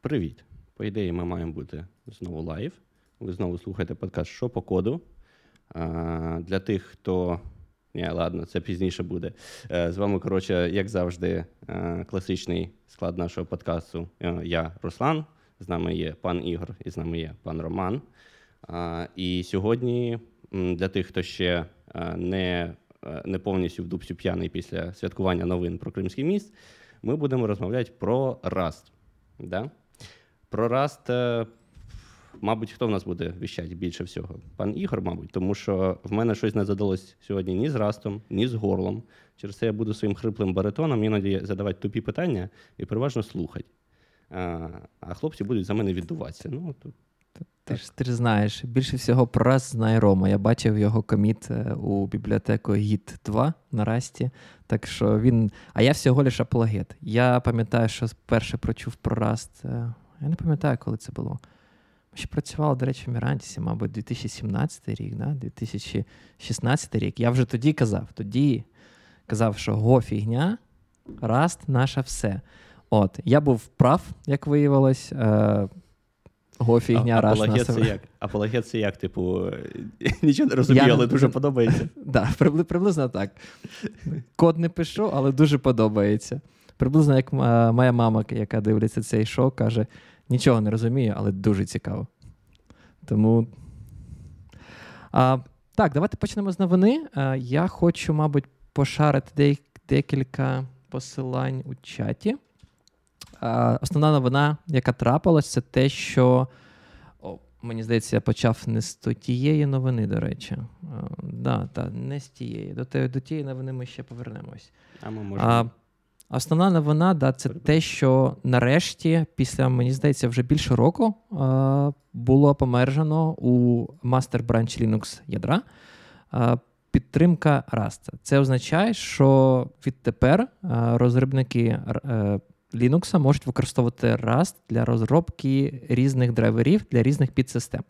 Привіт! По ідеї, ми маємо бути знову live. Ви знову слухаєте подкаст Що по коду. А, Для тих, хто. Ні, ладно, це пізніше буде. Е, З вами, коротше, як завжди, е, класичний склад нашого подкасту. Е, Я Руслан, з нами є пан Ігор і з нами є пан Роман. І сьогодні для тих, хто ще не, не повністю в дупцю п'яний після святкування новин про Кримський міст, ми будемо розмовляти про Rust. Да? Про Rust, е, мабуть, хто в нас буде віщати більше всього? Пан Ігор, мабуть, тому що в мене щось не задалось сьогодні ні з Растом, ні з горлом. Через це я буду своїм хриплим баритоном іноді задавати тупі питання і переважно слухати. А, а хлопці будуть за мене віддуватися. Ну, то Ти ж, ти ж знаєш, більше всього про раз знає Рома. Я бачив його коміт е, у бібліотеку Git 2 на Расті. Так що він. А я всього лише апологет. Я пам'ятаю, що вперше прочув про Rust. Я не пам'ятаю, коли це було. Ми ще працювали, до речі, в Мірантісі, мабуть, 2017 рік, да? 2016 рік. Я вже тоді казав, тоді казав, що го фігня, Rust наше все. От, я був прав, як виявилось. Е, Го фігня, а, Rust апологет це як? Апологет це як, типу, нічого не розумію, Я- але дуже подобається. Да, приблизно так. Код не пишу, але дуже подобається. Приблизно як моя мама, яка дивиться цей шоу, каже: нічого не розумію, але дуже цікаво. Тому. А, так, давайте почнемо з новини. А, я хочу, мабуть, пошарити дек- декілька посилань у чаті. А, основна новина, яка трапилась, це те, що. О, мені здається, я почав не з тієї новини, до речі. А, да, та, не з тієї. До, до тієї новини ми ще повернемось. А ми можемо. Основна новина, да, це те, що нарешті, після, мені здається, вже більше року а, було помержено у Master Branch Linux ядра а, підтримка Rust. Це означає, що відтепер а, розробники е, Linux можуть використовувати Rust для розробки різних драйверів для різних підсистем.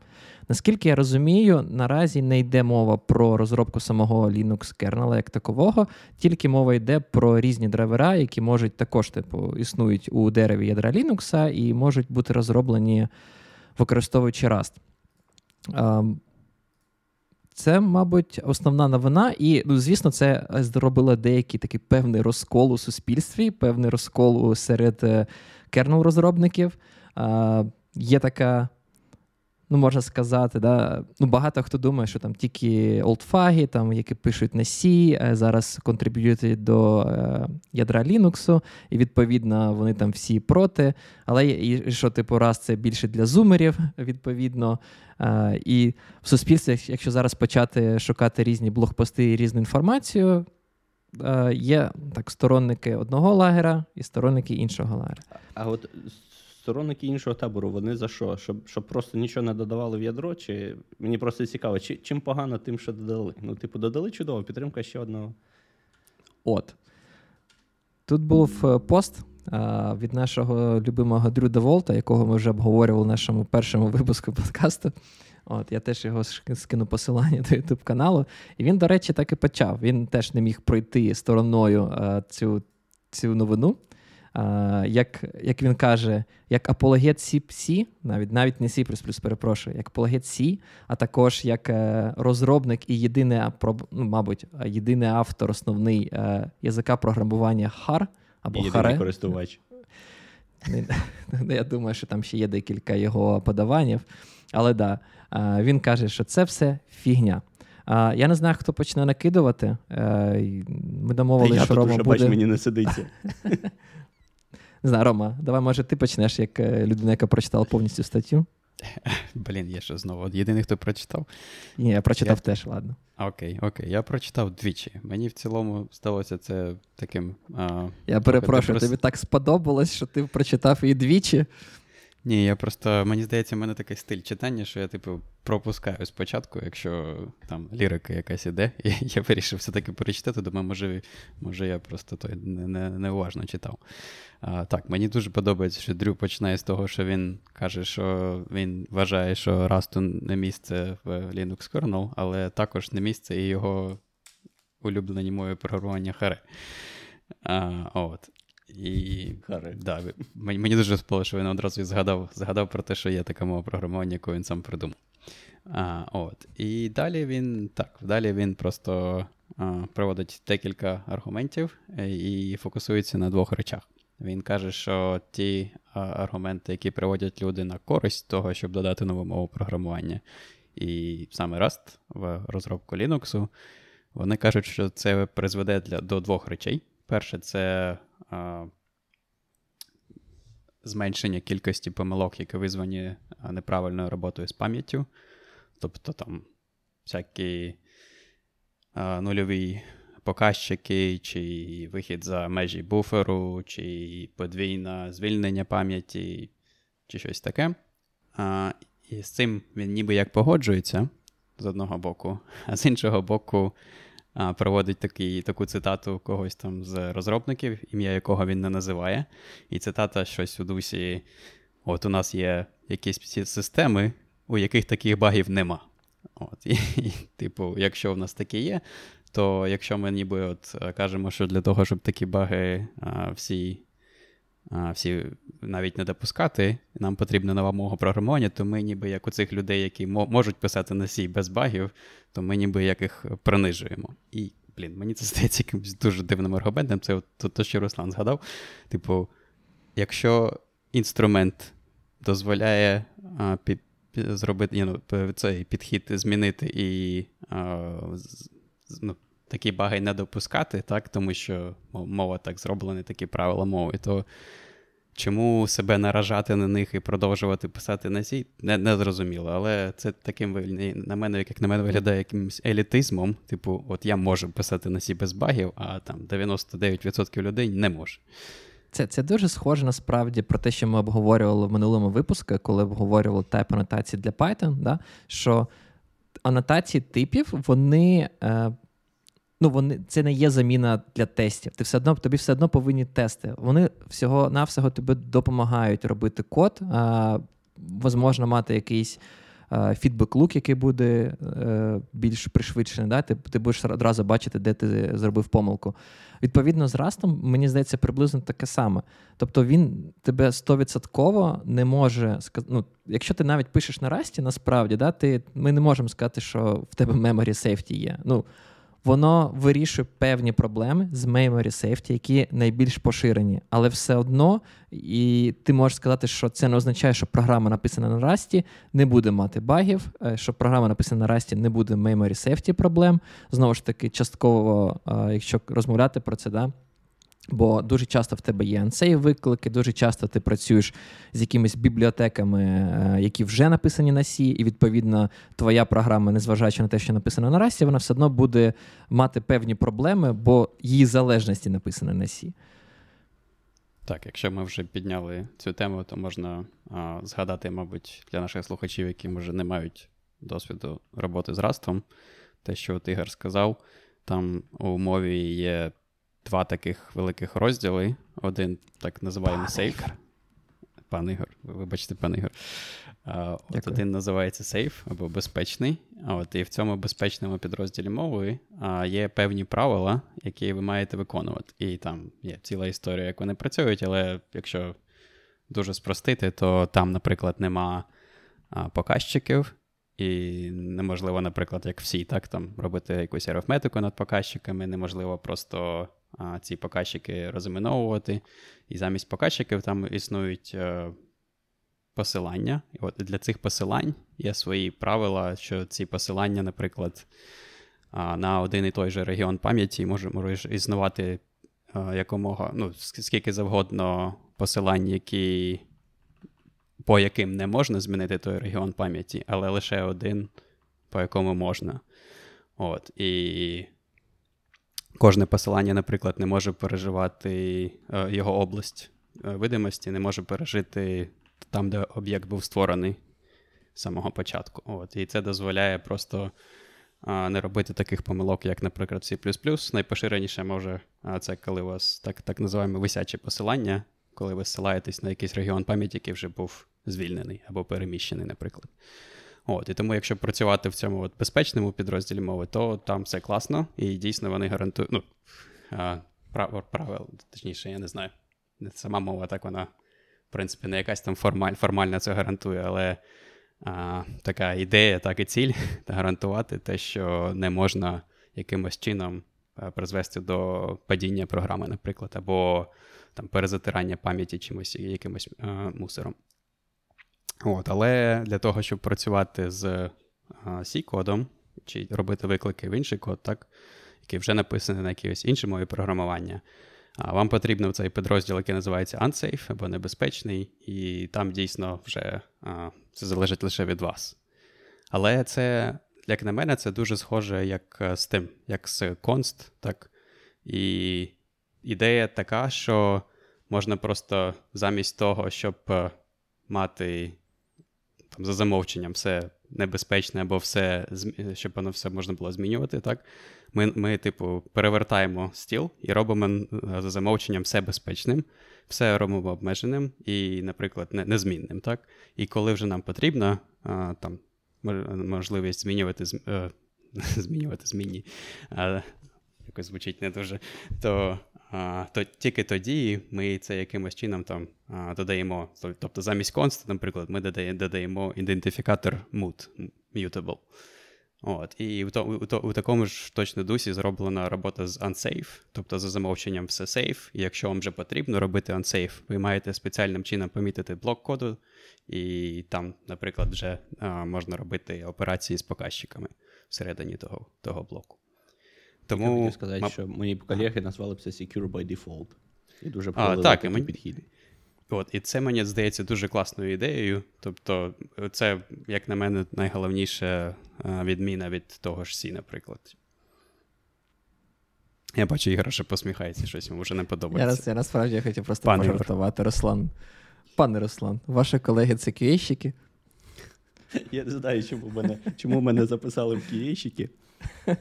Наскільки я розумію, наразі не йде мова про розробку самого Linux кернела як такового, тільки мова йде про різні драйвера, які можуть також типу, існують у дереві ядра Linux і можуть бути розроблені використовуючи Rust. Ем, Це, мабуть, основна новина, і ну, звісно, це зробило деякий такий певний розкол у суспільстві, певний розкол серед кернел-розробників. Е, Є така ну, можна сказати, да, ну, багато хто думає, що там тільки олдфаги, там, які пишуть на C, е, зараз контриб'ютують до е, ядра Linux, і відповідно вони там всі проти. Але і що, типу, раз це більше для зумерів, відповідно. Е, і в суспільстві, якщо зараз почати шукати різні блогпости і різну інформацію, е, є так, сторонники одного лагера і сторонники іншого лагера. А от сторонники іншого табору, вони за що? Щоб, щоб просто нічого не додавали в ядро? Чи мені просто цікаво, чи, чим погано тим, що додали? Ну, типу, додали чудово, підтримка ще одного. От. Тут був е, пост а, від нашого любимого Дрю Деволта, якого ми вже обговорювали в нашому першому випуску подкасту. От, я теж його скину посилання до YouTube каналу. І він, до речі, так і почав. Він теж не міг пройти стороною а, цю, цю новину. Як, як він каже, як апологет C, навіть навіть не C++, перепрошую, як апологет C, а також як е, розробник і єдиний, ну, мабуть, е, єдиний автор основний е, язика програмування HAR або Єдиний HARE. користувач. Ну, Я думаю, що там ще є декілька його подаванів. Але да, він каже, що це все фігня. Я не знаю, хто почне накидувати. Ми домовилися, що Рома буде. бач, мені не сидиться. Не знаю, Рома, давай, може, ти почнеш як е, людина, яка прочитала повністю статтю. Блін, я що знову? Єдиний, хто прочитав. Ні, я прочитав Я- теж, ладно. Окей, окей. Я прочитав двічі. Мені в цілому здалося це таким. А, Я перепрошую, тобі так сподобалось, що ти прочитав її двічі. Ні, я просто, мені здається, в мене такий стиль читання, що я, типу, пропускаю спочатку, якщо там лірика якась іде, і я вирішив все-таки перечитати, думаю, може, може я просто той не, не, неуважно читав. А, так, мені дуже подобається, що Дрю починає з того, що він каже, що він вважає, що Rust не місце в Linux kernel, але також не місце і його улюблені мові програмування Харе. А, от. І да, мені, мені дуже сподобалося, що він одразу згадав, згадав про те, що є така мова програмування, яку він сам придумав. А, от. І далі він так, далі він просто а, проводить декілька аргументів е, і фокусується на двох речах. Він каже, що ті а, аргументи, які приводять люди на користь того, щоб додати нову мову програмування, і саме Rust в розробку Linux, вони кажуть, що це призведе для, до двох речей. Перше, це а, зменшення кількості помилок, які визвані неправильною роботою з пам'яттю. Тобто там всякі а, нульові показчики, чи вихід за межі буферу, чи подвійне звільнення пам'яті, чи щось таке. А, І з цим він ніби як погоджується з одного боку, а з іншого боку, проводить такий, таку цитату когось там з розробників, ім'я якого він не називає. І цитата щось у дусі: от у нас є якісь системи, у яких таких багів нема. От, І, і, типу, якщо в нас такі є, то якщо ми ніби от кажемо, що для того, щоб такі баги а, всі а, всі навіть не допускати, нам потрібна нова мова програмування, то ми ніби як у цих людей, які можуть писати на C без багів, то ми ніби як їх принижуємо. І, блін, мені це здається якимось дуже дивним аргументом. Це от, то, що Руслан згадав. Типу, якщо інструмент дозволяє а, пі, пі, зробити ну, цей підхід змінити і а, ну, такі баги не допускати, так, тому що мова так зроблена, такі правила мови, то чому себе наражати на них і продовжувати писати на сій, не, не зрозуміло. Але це таким на мене, як на мене виглядає якимось елітизмом. Типу, от я можу писати на сі без багів, а там 99% людей не може. Це це дуже схоже насправді про те, що ми обговорювали в минулому випуску, коли обговорювали тайп анотації для Python, да, що анотації типів, вони е, ну, вони це не є заміна для тестів. Ти все одно тобі все одно повинні тести. Вони всього навсього тобі допомагають робити код, а, возможно, мати якийсь фідбек-лук, який буде е, більш пришвидшений. Да? Ти ти будеш одразу бачити, де ти зробив помилку. Відповідно, з Растом, мені здається, приблизно таке саме. Тобто він тебе стовідсотково не може сказати. Ну, якщо ти навіть пишеш на Расті, насправді, да, ти, ми не можемо сказати, що в тебе memory safety є. Ну, Воно вирішує певні проблеми з memory safety, які найбільш поширені. Але все одно, і ти можеш сказати, що це не означає, що програма написана на Расті, не буде мати багів, е, що програма написана на Rust не буде memory safety проблем. Знову ж таки, частково, е, якщо розмовляти про це, да, Бо дуже часто в тебе є ансей виклики, дуже часто ти працюєш з якимись бібліотеками, е, які вже написані на C, і відповідно твоя програма, незважаючи на те, що написана на Расі, вона все одно буде мати певні проблеми, бо її залежності написані на C. Так, якщо ми вже підняли цю тему, то можна а, згадати, мабуть, для наших слухачів, які може не мають досвіду роботи з Растом, те, що от Ігор сказав, там у мові є два таких великих розділи. Один так називаємо сейф. Пан Ігор, вибачте, пан Ігор. От Один називається сейф або безпечний. А от І в цьому безпечному підрозділі мови є певні правила, які ви маєте виконувати. І там є ціла історія, як вони працюють, але якщо дуже спростити, то там, наприклад, нема показчиків. І неможливо, наприклад, як всі, так, там робити якусь арифметику над показчиками, неможливо просто ці показчики розіменовувати. І замість показчиків там існують е, посилання. І от Для цих посилань є свої правила, що ці посилання, наприклад, на один і той же регіон пам'яті може, може існувати е, якомога, ну, скільки завгодно посилань, які. По яким не можна змінити той регіон пам'яті, але лише один, по якому можна. От, І Кожне посилання, наприклад, не може переживати е, його область е, видимості, не може пережити там, де об'єкт був створений з самого початку. От, І це дозволяє просто не робити таких помилок, як, наприклад, C. Найпоширеніше може це коли у вас так так називаємо висяче посилання, коли ви ссилаєтесь на якийсь регіон пам'яті, який вже був звільнений або переміщений, наприклад. От, І тому, якщо працювати в цьому от безпечному підрозділі мови, то там все класно, і дійсно вони гарантують. ну, Правил, правил, точніше, я не знаю. сама мова, так вона, в принципі, не якась там формаль, формальна це гарантує, але а, така ідея, так і ціль гарантувати те, що не можна якимось чином призвести до падіння програми, наприклад, або там перезатирання пам'яті чимось якимось а, мусором. От, Але для того, щоб працювати з C-кодом, чи робити виклики в інший код, так, який вже написаний на якійсь іншій мові програмування, вам потрібно цей підрозділ, який називається Unsafe або небезпечний, і там дійсно вже це залежить лише від вас. Але це, як на мене, це дуже схоже як е, з тим, як з Const, так. І ідея така, що можна просто замість того, щоб е, мати там, за замовченням все небезпечне або все, щоб воно все можна було змінювати, так? Ми, ми, типу, перевертаємо стіл і робимо за замовченням все безпечним, все робимо обмеженим і, наприклад, не, незмінним. так? І коли вже нам потрібно а, там, можливість змінювати е, змінювати змінні, а, якось звучить не дуже, то то тільки тоді ми це якимось чином там додаємо. Тобто замість const, наприклад, ми додаємо ідентифікатор mut, mutable. От, І у, у, у такому ж точно дусі зроблена робота з unsafe, тобто за замовченням все safe, І якщо вам вже потрібно робити unsafe, ви маєте спеціальним чином помітити блок коду, і там, наприклад, вже а, можна робити операції з показчиками всередині того того блоку. Тому Я хотів сказати, ма... що мої колеги назвали б це Secure by Default. І дуже а, так, і мені... підхід. От, І це мені здається дуже класною ідеєю. Тобто, це, як на мене, найголовніша відміна від того ж Сі, наприклад. Я бачу, Ігор ще посміхається, щось йому вже не подобається. Я, я насправді я хотів просто Пане пожартувати, Руслан. Пане Руслан, ваші колеги це QA-щики? Я не знаю, чому мене чому мене записали в QA-щики.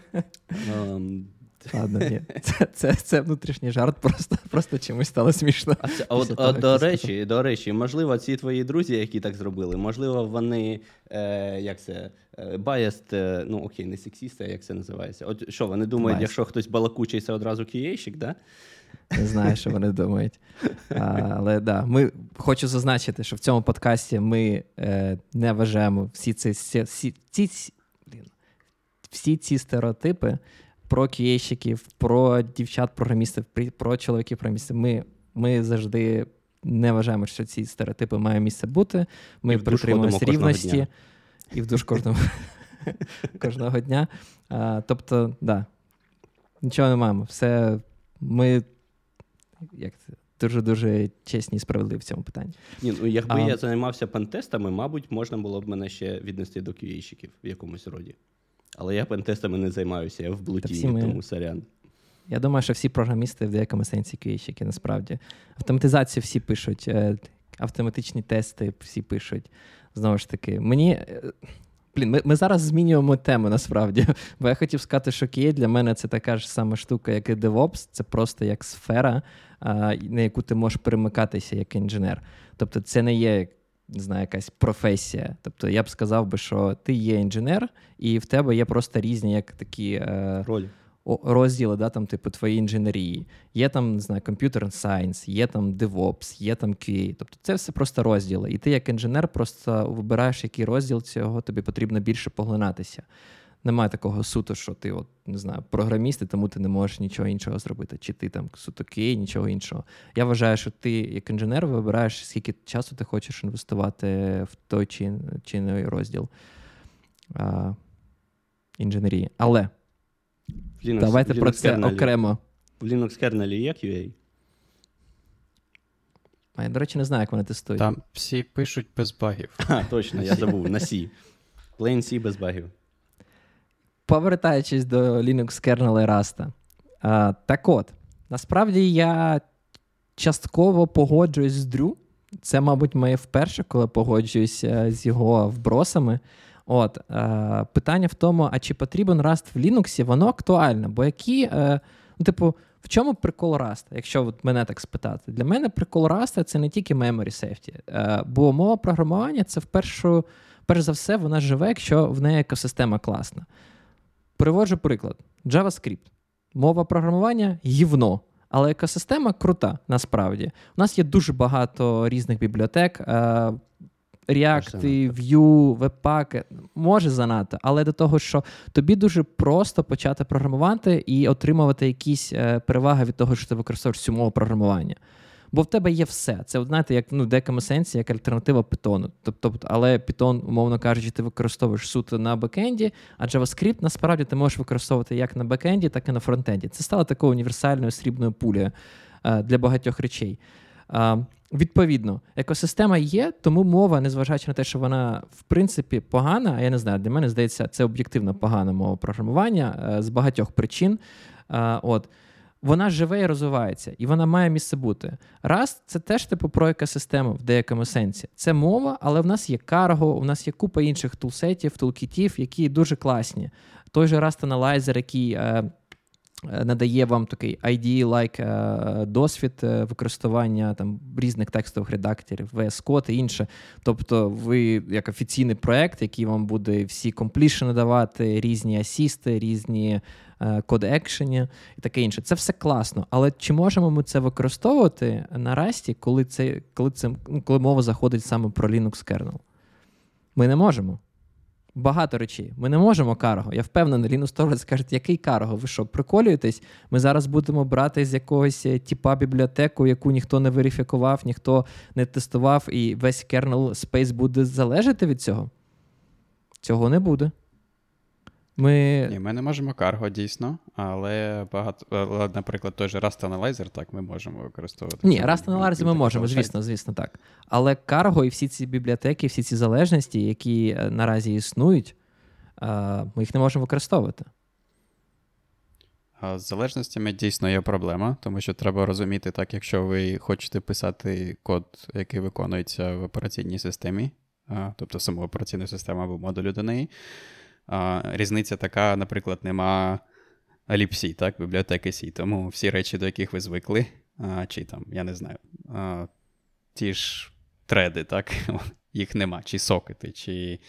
Ладно, ні. Це це, це внутрішній жарт, просто просто чимось стало смішно. А це, от, того, До речі, до речі, можливо, ці твої друзі, які так зробили, можливо, вони е, як це, biased, е, ну окей, не сексісти, а як це називається. От що, вони думають, Biased. якщо хтось балакучий, це одразу кієйщик, да? Не знаю, що вони думають. А, Але да, ми хочу зазначити, що в цьому подкасті ми е, не вважаємо всі ці всі, ці, всі ці стереотипи про кієщиків, про дівчат-програмістів, про чоловіків-програмістів. Ми ми завжди не вважаємо, що ці стереотипи мають місце бути. Ми притримуємося рівності і в душ кожного кожного дня. А, Тобто, да, нічого не маємо. Все ми як це, дуже-дуже чесні і справедливі в цьому питанні. Ні, ну Якби а, я займався пентестами, мабуть, можна було б мене ще віднести до QA-щиків в якомусь роді. Але я пентестами не займаюся, я в блуті, ми... тому сорян. Я думаю, що всі програмісти в деякому сенсі QA-щики, насправді. Автоматизацію всі пишуть, е, автоматичні тести всі пишуть. Знову ж таки, мені. Е, блін, ми ми зараз змінюємо тему насправді. Бо я хотів сказати, що QA для мене це така ж сама штука, як і DevOps. Це просто як сфера, на яку ти можеш перемикатися як інженер. Тобто, це не є не знаю, якась професія. Тобто я б сказав би, що ти є інженер, і в тебе є просто різні як такі е, ролі. Розділи, да, там, типу, твоєї інженерії. Є там, не знаю, Computer Science, є там DevOps, є там QA. Тобто це все просто розділи. І ти, як інженер, просто вибираєш, який розділ цього тобі потрібно більше поглинатися немає такого суто, що ти от, не знаю, програміст, і тому ти не можеш нічого іншого зробити, чи ти там суто кей, нічого іншого. Я вважаю, що ти, як інженер, вибираєш, скільки часу ти хочеш інвестувати в той чи, чи інший розділ а, інженерії. Але Linux, давайте Linux про це kernel. окремо. В Linux kernel є QA? А я, до речі, не знаю, як вони тестують. Там всі пишуть без багів. А, Точно, я забув на C. Plain C без багів повертаючись до Linux kernel і Rust. А, Так от, насправді я частково погоджуюсь з Дрю. Це, мабуть, моє вперше, коли погоджуюся з його вбросами. От, е, Питання в тому, а чи потрібен Rust в Linux, воно актуальне, бо які, е, ну, типу, в чому прикол Rust, якщо от мене так спитати? Для мене прикол Rust це не тільки memory safety, е, бо мова програмування це в першу, перш за все, вона живе, якщо в неї екосистема класна. Приводжу приклад: JavaScript. Мова програмування гівно. Але екосистема крута, насправді. У нас є дуже багато різних бібліотек. Е, React, Vue, Webpack, може занадто, але до того, що тобі дуже просто почати програмувати і отримувати якісь е, переваги від того, що ти використовуєш цю мову програмування. Бо в тебе є все. Це, знаєте, як ну, в деякому сенсі, як альтернатива Python. Тобто, але Python, умовно кажучи, ти використовуєш суто на бекенді, а JavaScript насправді ти можеш використовувати як на бекенді, так і на фронтенді. Це стало такою універсальною срібною пулею е, для багатьох речей. Відповідно, екосистема є, тому мова, незважаючи на те, що вона в принципі погана, а я не знаю, для мене здається, це об'єктивно погана мова програмування е, з багатьох причин. От. Вона живе і розвивається, і вона має місце бути. Rust — це теж типу про екосистему в деякому сенсі. Це мова, але в нас є Cargo, у нас є купа інших тулсетів, тулкітів, які дуже класні. Той же Rust Analyzer, який. Е, Е, надає вам такий ID-like е, досвід е, використання там різних текстових редакторів, VS Code і інше. Тобто, ви як офіційний проект, який вам буде всі комплішени давати, різні асісти, різні код екшені і таке інше. Це все класно. Але чи можемо ми це використовувати на Расті, коли це коли це ну, коли мова заходить саме про Linux kernel? Ми не можемо багато речей. Ми не можемо карго. Я впевнений, Лінус Торвальд скаже, який карго? Ви що, приколюєтесь? Ми зараз будемо брати з якогось е, типа бібліотеку, яку ніхто не верифікував, ніхто не тестував, і весь kernel space буде залежати від цього? Цього не буде. Ми Ні, ми не можемо карго дійсно, але багато, е, наприклад, той же Rust Analyzer, так, ми можемо використовувати. Ні, Rust Analyzer ми можемо, звісно, звісно, так. Але карго і всі ці бібліотеки, всі ці залежності, які е, наразі існують, е, ми їх не можемо використовувати. З залежностями дійсно є проблема, тому що треба розуміти, так, якщо ви хочете писати код, який виконується в операційній системі, тобто саму операційну систему або модулю до неї. А, Різниця така, наприклад, нема ліпсі, так, бібліотеки Сі. Тому всі речі, до яких ви звикли, а, чи там, я не знаю, а, ті ж треди, так, їх нема, чи сокети, чи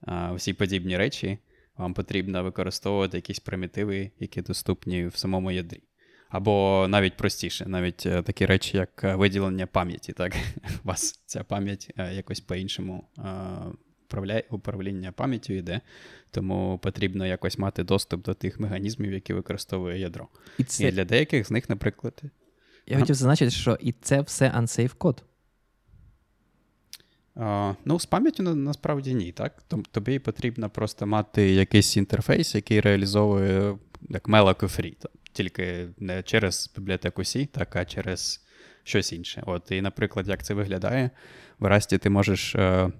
а, всі подібні речі, вам потрібно використовувати якісь примітиви, які доступні в самому ядрі. Або навіть простіше, навіть е, такі речі, як е, виділення пам'яті. так, вас ця пам'ять е, якось по-іншому управління пам'яттю йде, тому потрібно якось мати доступ до тих механізмів, які використовує ядро. І, це... і для деяких з них, наприклад. Я хотів зазначити, що і це все unsafe код. Uh, ну, з пам'яттю насправді ні, так? Тобі потрібно просто мати якийсь інтерфейс, який реалізовує як Melaco Free, тільки не через бібліотеку C, так, а через щось інше. От, І, наприклад, як це виглядає, в Rust ти можеш uh,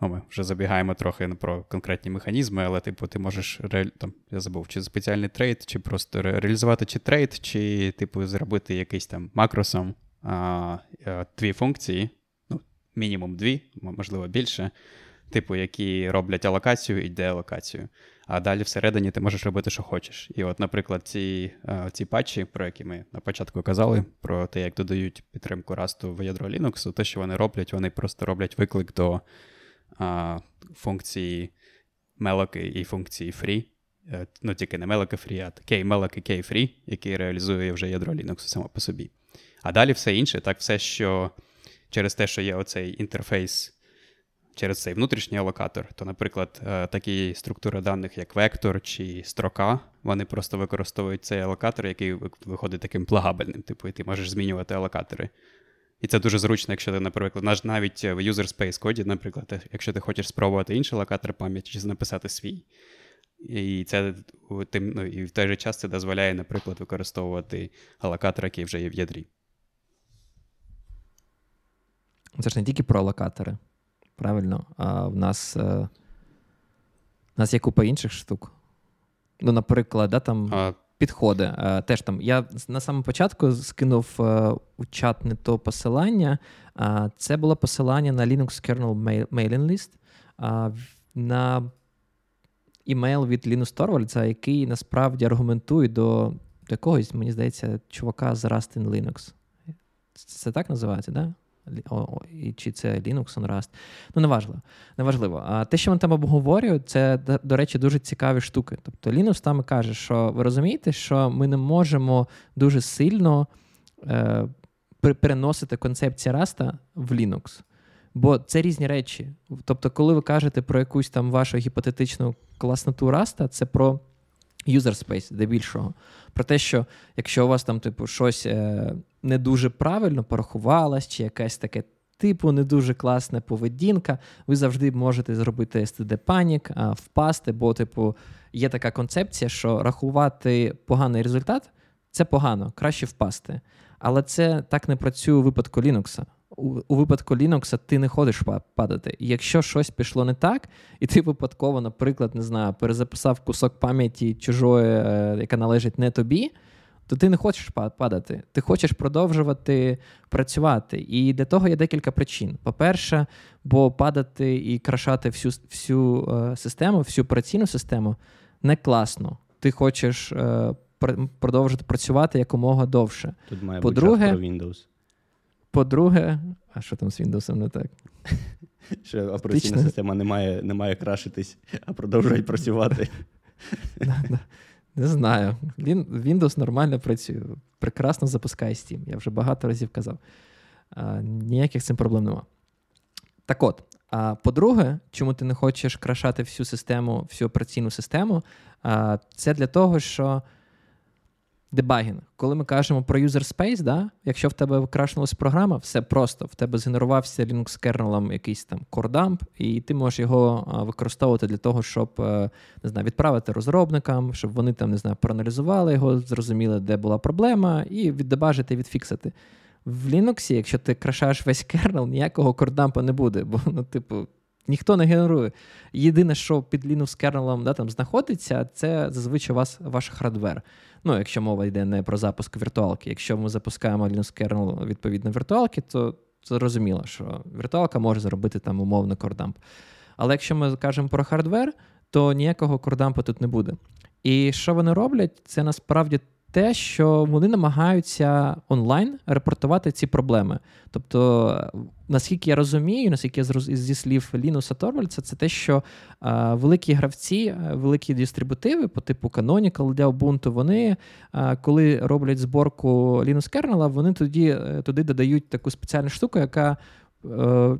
Ну, Ми вже забігаємо трохи про конкретні механізми, але, типу, ти можеш там, я забув, чи спеціальний trait, чи просто реалізувати чи trait, чи, типу, зробити якийсь там макросом а, дві функції, ну, мінімум дві, можливо, більше, типу, які роблять алокацію і деалокацію. А далі всередині ти можеш робити, що хочеш. І, от, наприклад, ці ці патчі, про які ми на початку казали, про те, як додають підтримку Rust у в ядро Linux, те, що вони роблять, вони просто роблять виклик до а, функції malloc і функції free. Е, ну, тільки не malloc free, а k-malloc і k-free, який реалізує вже ядро Linux само по собі. А далі все інше, так, все, що через те, що є оцей інтерфейс. Через цей внутрішній алокатор, то, наприклад, е, такі структури даних, як вектор чи строка, вони просто використовують цей алокатор, який виходить таким плагабельним. Типу, і ти можеш змінювати алокатори і це дуже зручно, якщо ти, наприклад, навіть в user space коді, наприклад, якщо ти хочеш спробувати інший локатор пам'яті, чи написати свій. І це тим, ну, і в той же час це дозволяє, наприклад, використовувати алокатор, який вже є в ядрі. Це ж не тільки про алокатори, правильно? А в нас е, в нас є купа інших штук. Ну, наприклад, да, там. А, підходи. Е, теж там я на самому початку скинув е, у чат не то посилання. Це було посилання на Linux Kernel Mailing List на імейл від Linus Torvalds, який насправді аргументує до якогось, мені здається, чувака з Rust in Linux. Це так називається, так? Да? І чи це Linux on. Ну, неважливо. неважливо. А те, що вони там обговорюють, це, до речі, дуже цікаві штуки. Тобто Linux там каже, що ви розумієте, що ми не можемо дуже сильно е, переносити концепцію Rust в Linux. Бо це різні речі. Тобто, коли ви кажете про якусь там вашу гіпотетичну класноту Rust, це про user space, де більшого. Про те, що якщо у вас там, типу, щось е, не дуже правильно порахувалось, чи якесь таке типу не дуже класна поведінка, ви завжди можете зробити std панік, впасти, бо, типу, є така концепція, що рахувати поганий результат це погано, краще впасти. Але це так не працює у випадку Linux у, у випадку Linux ти не ходиш падати. Якщо щось пішло не так, і ти випадково, наприклад, не знаю, перезаписав кусок пам'яті чужої, е, яка належить не тобі, то ти не хочеш падати. Ти хочеш продовжувати працювати. І для того є декілька причин. По-перше, бо падати і крашати всю всю е, систему, всю операційну систему не класно. Ти хочеш е, продовжити працювати якомога довше. Тут має По-друге, бути про Windows. По-друге, а що там з Windows не так? Що операційна система не має не має крашитись, а продовжує працювати. Не знаю. Windows нормально працює, прекрасно запускає Steam. Я вже багато разів казав. Ніяких цим проблем нема. Так от, а по-друге, чому ти не хочеш крашати всю систему, всю операційну систему, це для того, що дебагінг. Коли ми кажемо про user space, да, якщо в тебе вкрашнулася програма, все просто. В тебе згенерувався Linux кернелом якийсь там кордамп, і ти можеш його використовувати для того, щоб е, не знаю, відправити розробникам, щоб вони там не знаю, проаналізували його, зрозуміли, де була проблема, і віддебажити, відфіксити. В Linux, якщо ти крашаєш весь kernel, ніякого core dump а не буде, бо ну, типу, ніхто не генерує. Єдине, що під Linux kernel ом да, там знаходиться, це зазвичай вас ваш hardware. Ну, якщо мова йде не про запуск віртуалки. Якщо ми запускаємо Linux kernel відповідно віртуалки, то зрозуміло, що віртуалка може зробити там умовно core dump. Але якщо ми кажемо про hardware, то ніякого core dump у тут не буде. І що вони роблять, це насправді те, що вони намагаються онлайн репортувати ці проблеми. Тобто, наскільки я розумію, наскільки я зі слів Лінуса Торвальца, це те, що а, великі гравці, великі дистрибутиви по типу Canonical для Ubuntu, вони, а, коли роблять зборку Linux кернела, вони тоді е, туди додають таку спеціальну штуку, яка. Е,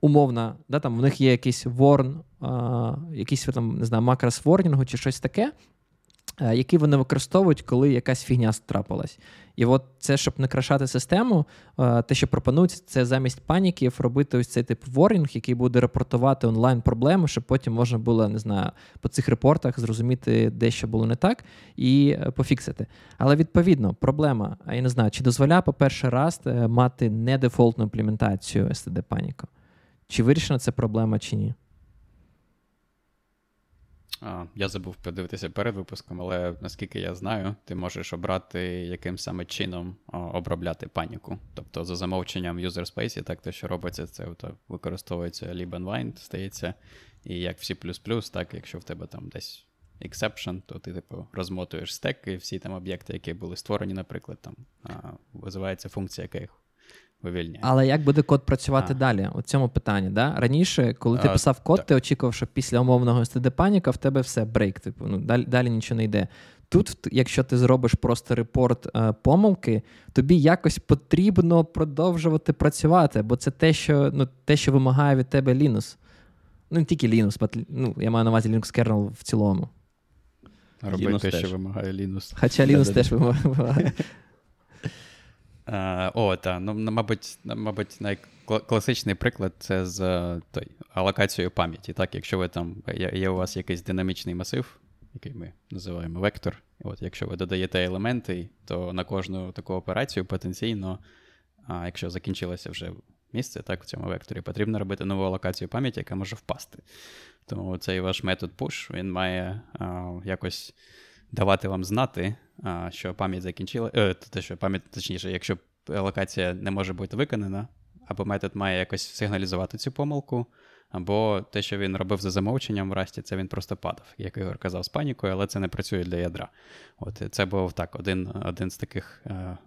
Умовна, да, там в них є якийсь ворн, а, якийсь там, не знаю, макрос ворнінгу чи щось таке, Е, які вони використовують, коли якась фігня трапилась. І от це, щоб не крашати систему, е, те, що пропонується, це замість паніків робити ось цей тип ворінг, який буде репортувати онлайн проблеми, щоб потім можна було не знаю, по цих репортах зрозуміти, де що було не так, і е, пофіксити. Але відповідно, проблема, я не знаю, чи дозволяє, по-перше, раз мати недефолтну імплементацію std паніку Чи вирішена це проблема, чи ні? Я забув подивитися перед випуском, але наскільки я знаю, ти можеш обрати, яким саме чином обробляти паніку. Тобто, за замовченням user space, так те, що робиться, це от, використовується lib стається. І як в C, так якщо в тебе там десь exception, то ти типу розмотуєш стек, і всі там об'єкти, які були створені, наприклад, там визивається функція, яка їх вивільняє. Але як буде код працювати а. далі? У цьому питанні, да? Раніше, коли ти а, писав код, так. ти очікував, що після умовного std паніка в тебе все брейк, типу, ну далі, далі нічого не йде. Тут, якщо ти зробиш просто репорт е, помилки, тобі якось потрібно продовжувати працювати, бо це те, що ну, те, що вимагає від тебе Linux. Ну, не тільки Linux, but, ну, я маю на увазі Linux kernel в цілому. Роби те, теж. що вимагає Linux. Хоча Linux теж вимагає. Uh, о, так. Ну, мабуть, мабуть, найкласичний приклад це з той, алокацією пам'яті. Так, Якщо ви там є у вас якийсь динамічний масив, який ми називаємо вектор. От, Якщо ви додаєте елементи, то на кожну таку операцію потенційно, а, якщо закінчилося вже місце так, в цьому векторі, потрібно робити нову алокацію пам'яті, яка може впасти. Тому цей ваш метод push, він має а, якось давати вам знати, що пам'ять закінчила, е, те, що пам'ять, точніше, якщо локація не може бути виконана, або метод має якось сигналізувати цю помилку, Або те, що він робив за замовченням в Расті, це він просто падав, як Ігор казав, з панікою, але це не працює для ядра. От Це був так, один один з таких е,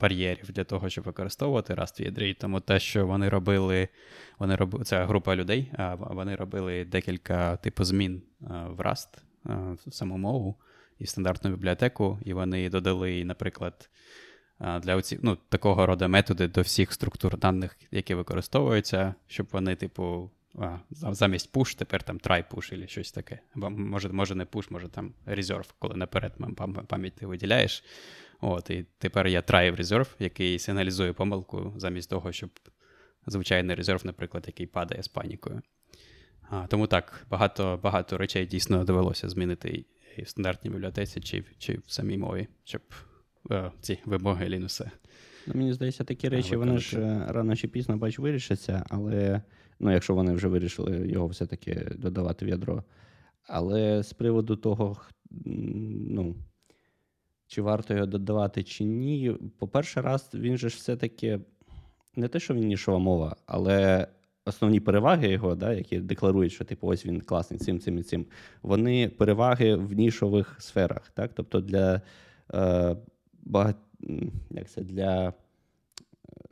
бар'єрів для того, щоб використовувати Rust в ядрі. Тому те, що вони робили, вони робили, це група людей, вони робили декілька типу змін е, в Rust, е, в саму мову і в стандартну бібліотеку, і вони додали, наприклад для оці, ну, такого роду методи до всіх структур даних, які використовуються, щоб вони, типу, а, замість push, тепер там try push або щось таке. Або може, може не push, може там reserve, коли наперед пам'ять ти виділяєш. От, І тепер є try reserve, який сигналізує помилку, замість того, щоб звичайний резерв, наприклад, який падає з панікою. А, Тому так, багато багато речей дійсно довелося змінити і в стандартній бібліотеці, чи, чи в самій мові, щоб Е, ці вимоги Лінуса. Ну, Мені здається, такі речі вони ж е, рано чи пізно бач вирішаться, але ну, якщо вони вже вирішили його все-таки додавати в ядро. Але з приводу того, ну, чи варто його додавати, чи ні, по-перше, раз він же ж все-таки не те, що він нішова мова, але основні переваги його, да, які декларують, що типу, ось він класний цим, цим і цим, вони переваги в нішових сферах. Так? Тобто для. Е, багать, як це, для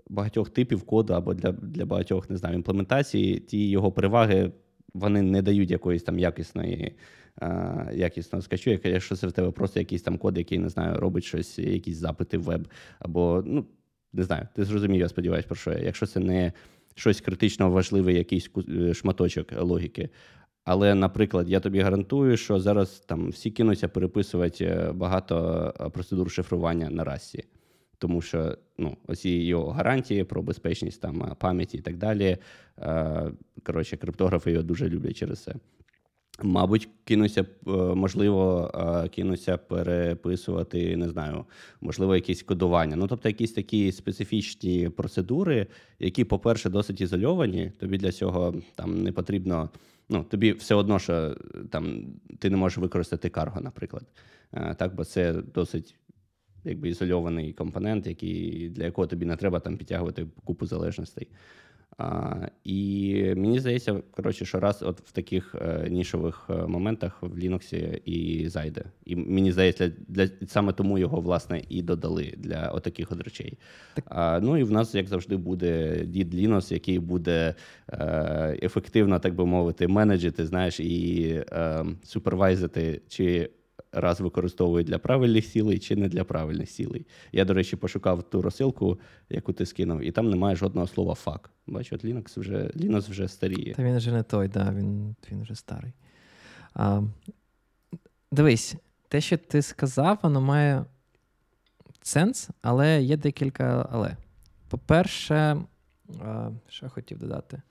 багатьох типів коду або для для багатьох не знаю, імплементацій, ті його переваги вони не дають якоїсь там якісної а, якісного скачу, якщо це в тебе просто якийсь там код, який не знаю, робить щось, якісь запити в веб, або ну не знаю, ти зрозумів, я сподіваюся, про що я. Якщо це не щось критично важливе, якийсь е, шматочок логіки, але, наприклад, я тобі гарантую, що зараз там всі кинуться переписувати е, багато е, процедур шифрування на расі. Тому що ну, оці його гарантії про безпечність там пам'яті і так далі. Коротше, криптографи його дуже люблять через це. Мабуть, кинуся, можливо, кинуся переписувати, не знаю, можливо, якісь кодування. Ну, тобто, якісь такі специфічні процедури, які, по-перше, досить ізольовані. Тобі для цього там не потрібно ну, тобі все одно, що там ти не можеш використати карго, наприклад. Е, так, бо це досить якби ізольований компонент, який, для якого тобі не треба там підтягувати купу залежностей. А, І мені здається, коротше, що раз от в таких е, нішових е, моментах в Linux і зайде. І мені здається, для саме тому його власне і додали для отаких от речей. Так. А, Ну і в нас, як завжди, буде дід Linux, який буде е, ефективно, так би мовити, менеджити, знаєш, і е, супервайзити, чи раз використовують для правильних цілей чи не для правильних цілей. Я, до речі, пошукав ту розсилку, яку ти скинув, і там немає жодного слова фак. Бачу, от Linux вже Linux вже старіє. Та він вже не той, да, він він вже старий. А, Дивись, те, що ти сказав, воно має сенс, але є декілька але. По-перше, а, що я хотів додати?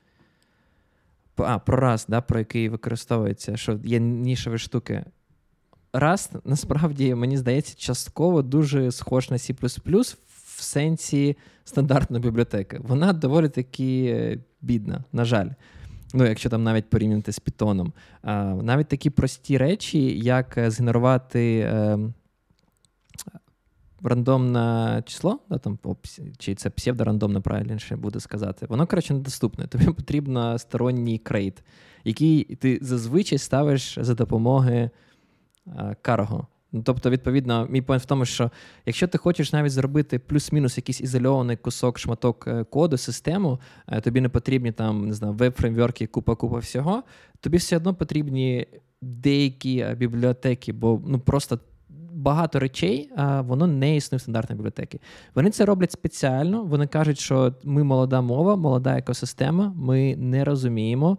А, про раз, да, про який використовується, що є нішові штуки. Rust, насправді, мені здається, частково дуже схож на C в сенсі стандартної бібліотеки. Вона доволі таки е, бідна, на жаль. Ну, якщо там навіть порівняти з Python. Навіть такі прості речі, як е, згенерувати е, рандомне число, да, там, чи це псевдорандомне, правильніше буде сказати, воно, коротше, недоступне. Тобі потрібен сторонній crate, який ти зазвичай ставиш за допомогою карго. Ну, тобто, відповідно, мій поінт в тому, що якщо ти хочеш навіть зробити плюс-мінус якийсь ізольований кусок, шматок е, коду, систему, е, тобі не потрібні там не знаю, веб-фреймворки, купа-купа всього, тобі все одно потрібні деякі е, бібліотеки, бо ну просто. Багато речей, воно не існує в стандартній бібліотеки. Вони це роблять спеціально. Вони кажуть, що ми молода мова, молода екосистема, ми не розуміємо,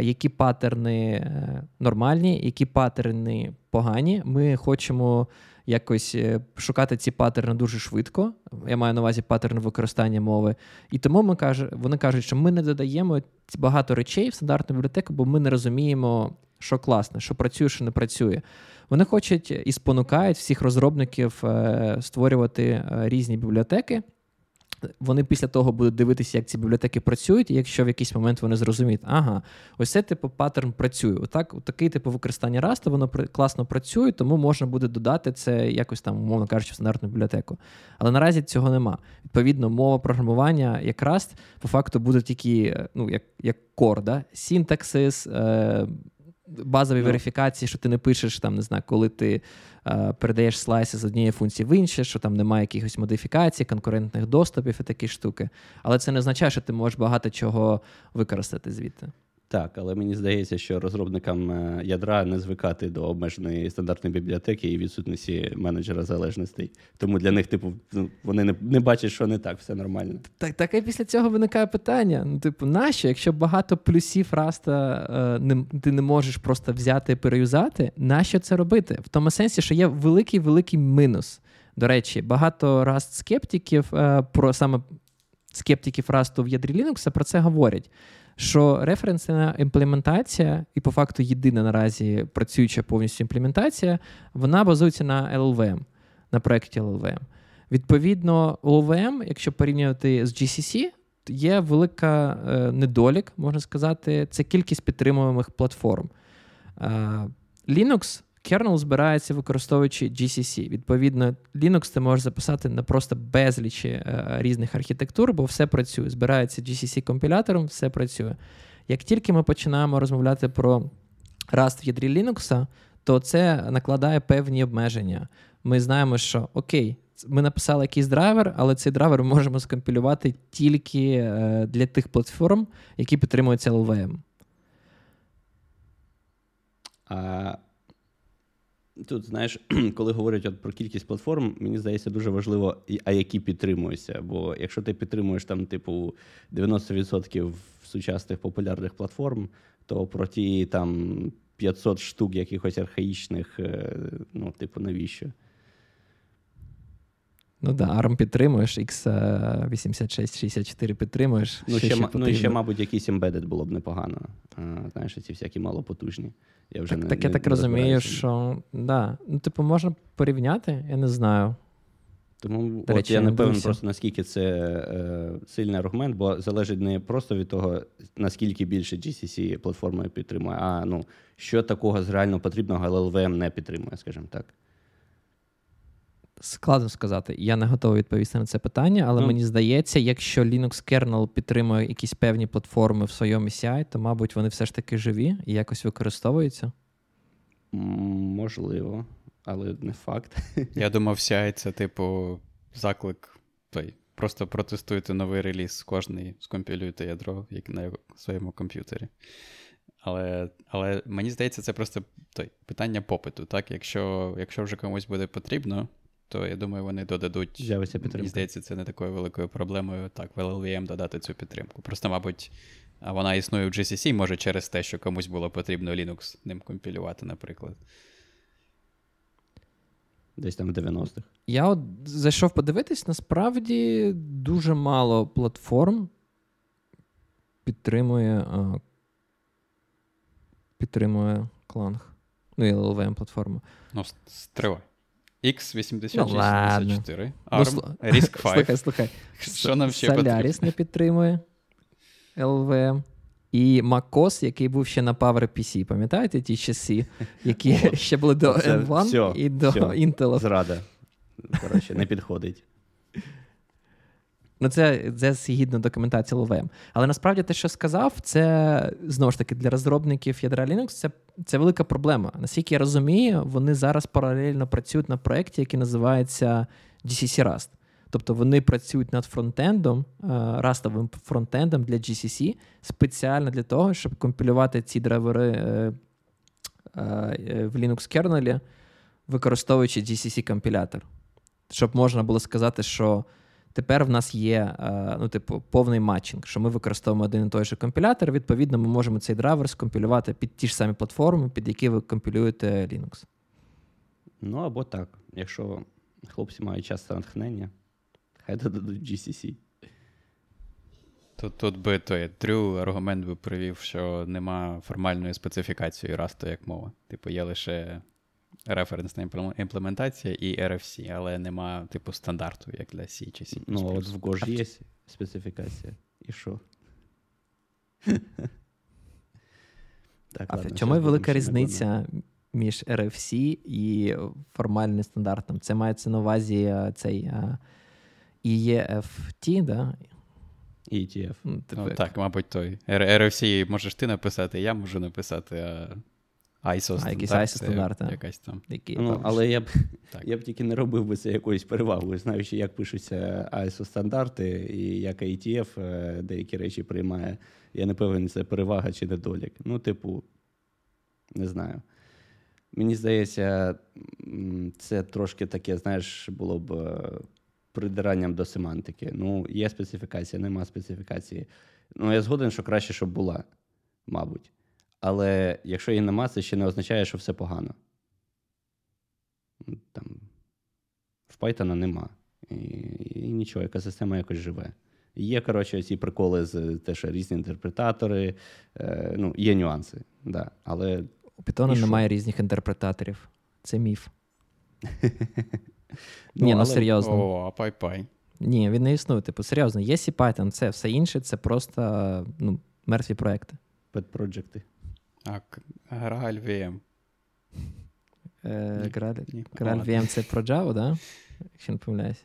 які паттерни е, нормальні, які паттерни погані. Ми хочемо якось е, шукати ці паттерни дуже швидко. Я маю на увазі паттерн використання мови. І тому ми каже, вони кажуть, що ми не додаємо багато речей в стандартну бібліотеку, бо ми не розуміємо, що класне, що працює, що не працює. Вони хочуть і спонукають всіх розробників е, створювати різні бібліотеки. Вони після того будуть дивитися, як ці бібліотеки працюють, і якщо в якийсь момент вони зрозуміють, ага, ось цей типу паттерн працює. Отак, такий типу використання Rust, воно класно працює, тому можна буде додати це якось там, умовно кажучи, в стандартну бібліотеку. Але наразі цього нема. Відповідно, мова програмування як Rust по факту буде тільки ну, як як core, да? синтаксис, е, базові no. Ну. верифікації, що ти не пишеш там, не знаю, коли ти е, передаєш слайси з однієї функції в інше, що там немає якихось модифікацій, конкурентних доступів і такі штуки. Але це не означає, що ти можеш багато чого використати звідти. Так, але мені здається, що розробникам е, ядра не звикати до обмеженої стандартної бібліотеки і відсутності менеджера залежностей. Тому для них, типу, ну, вони не не бачать, що не так, все нормально. Так, так і після цього виникає питання: ну, типу, нащо, якщо багато плюсів раста е, не, ти не можеш просто взяти і переюзати, нащо це робити? В тому сенсі, що є великий великий мінус. До речі, багато раст скептиків е, про саме скептиків расту в ядрі Linux про це говорять що референсна імплементація, і по факту єдина наразі працююча повністю імплементація, вона базується на LLVM, на проєкті LLVM. Відповідно, LLVM, якщо порівнювати з GCC, є велика е, недолік, можна сказати, це кількість підтримуємих платформ. Е, Linux Kernel збирається використовуючи GCC. Відповідно, Linux ти можеш записати на просто безлічі е, різних архітектур, бо все працює. Збирається GCC-компілятором, все працює. Як тільки ми починаємо розмовляти про Rust в ядрі Linux, то це накладає певні обмеження. Ми знаємо, що окей, ми написали якийсь драйвер, але цей драйвер ми можемо скомпілювати тільки е, для тих платформ, які підтримують LLVM. А Тут, знаєш, коли говорять от про кількість платформ, мені здається, дуже важливо, а які підтримуються. Бо якщо ти підтримуєш там, типу, 90% сучасних популярних платформ, то про ті там 500 штук якихось архаїчних, е, ну, типу, навіщо? Ну да, ARM підтримуєш, X86-64 підтримуєш. Ну, ще, ще, ну, ще, мабуть, якийсь embedded було б непогано. Знаєш, ці всякі малопотужні. Я вже Так, не, так я не, так не розумію, що да. Ну, типу, можна порівняти, я не знаю. Тому от речі, я не певен просто наскільки це е, сильний аргумент, бо залежить не просто від того, наскільки більше GCC платформою підтримує, а ну, що такого з реально потрібного LLVM не підтримує, скажімо так. Складно сказати. Я не готовий відповісти на це питання, але ну, мені здається, якщо Linux kernel підтримує якісь певні платформи в своєму CI, то, мабуть, вони все ж таки живі і якось використовуються. Можливо, але не факт. Я думав, CI це, типу, заклик. той, Просто протестуйте новий реліз, кожний скомпілюйте ядро як на своєму комп'ютері. Але але мені здається, це просто той, питання попиту. Так? Якщо якщо вже комусь буде потрібно, то я думаю, вони додадуть. З'явиться підтримка. Мені здається, це не такою великою проблемою так, в LLVM додати цю підтримку. Просто, мабуть, вона існує в GCC, може, через те, що комусь було потрібно Linux ним компілювати, наприклад. Десь там в 90-х. Я от зайшов подивитись, насправді дуже мало платформ підтримує а, підтримує Кланг. Ну, і LLVM платформу. Ну, стривай. X8684, ну, ARM, ну, RISC 5. Слухай, слухай. Що нам ще Solaris не підтримує LVM. І MacOS, який був ще на PowerPC, пам'ятаєте ті часи, які ще були до M1 і до Intel. Зрада. Коротше, не підходить. Ну, це це згідно документації LVM. Але насправді те, що сказав, це знову ж таки для розробників ядра Linux це це велика проблема. Наскільки я розумію, вони зараз паралельно працюють на проєкті, який називається GCC Rust. Тобто вони працюють над фронтендом, е, растовим фронтендом для GCC спеціально для того, щоб компілювати ці драйвери е, е, в Linux кернелі, використовуючи GCC-компілятор. Щоб можна було сказати, що Тепер в нас є е, ну, типу, повний матчинг, що ми використовуємо один і той же компілятор. Відповідно, ми можемо цей драйвер скомпілювати під ті ж самі платформи, під які ви компілюєте Linux. Ну або так. Якщо хлопці мають час та натхнення, хай додадуть GCC. Тут тут би той Дрю аргумент би привів, що нема формальної специфікації Rust як мова. Типу, є лише референсна імплементація і RFC, але нема типу стандарту, як для C чи C. Ну, от в Go є специфікація. І що? так, а в чому велика різниця між RFC і формальним стандартом? Це мається на увазі е, цей EFT, да? ETF. Ну, ну, Так, мабуть, той. RFC можеш ти написати, я можу написати, а ISO стандарт. якийсь ISO стандарт, якась там. Які, ну, Але я б я б тільки не робив би це якоюсь перевагою, знаючи, як пишуться ISO стандарти і як IETF е, деякі речі приймає. Я не певен, це перевага чи недолік. Ну, типу, не знаю. Мені здається, це трошки таке, знаєш, було б е, придиранням до семантики. Ну, є специфікація, нема специфікації. Ну, я згоден, що краще, щоб була, мабуть. Але якщо її нема, це ще не означає, що все погано. Там, В Python нема. І, і нічого, екосистема якось живе. Є, коротше, ці приколи з те, що різні інтерпретатори, е, ну, є нюанси. да, але... У Python немає різних інтерпретаторів. Це міф. Ну, Ні, ну серйозно. О, а пай-пай. Ні, він не існує. Типу, серйозно, є Python, це все інше, це просто ну, мертві проекти. Пет-проджекти. А Грааль VM. Е, Грааль VM це про Java, да? Якщо не помиляюсь.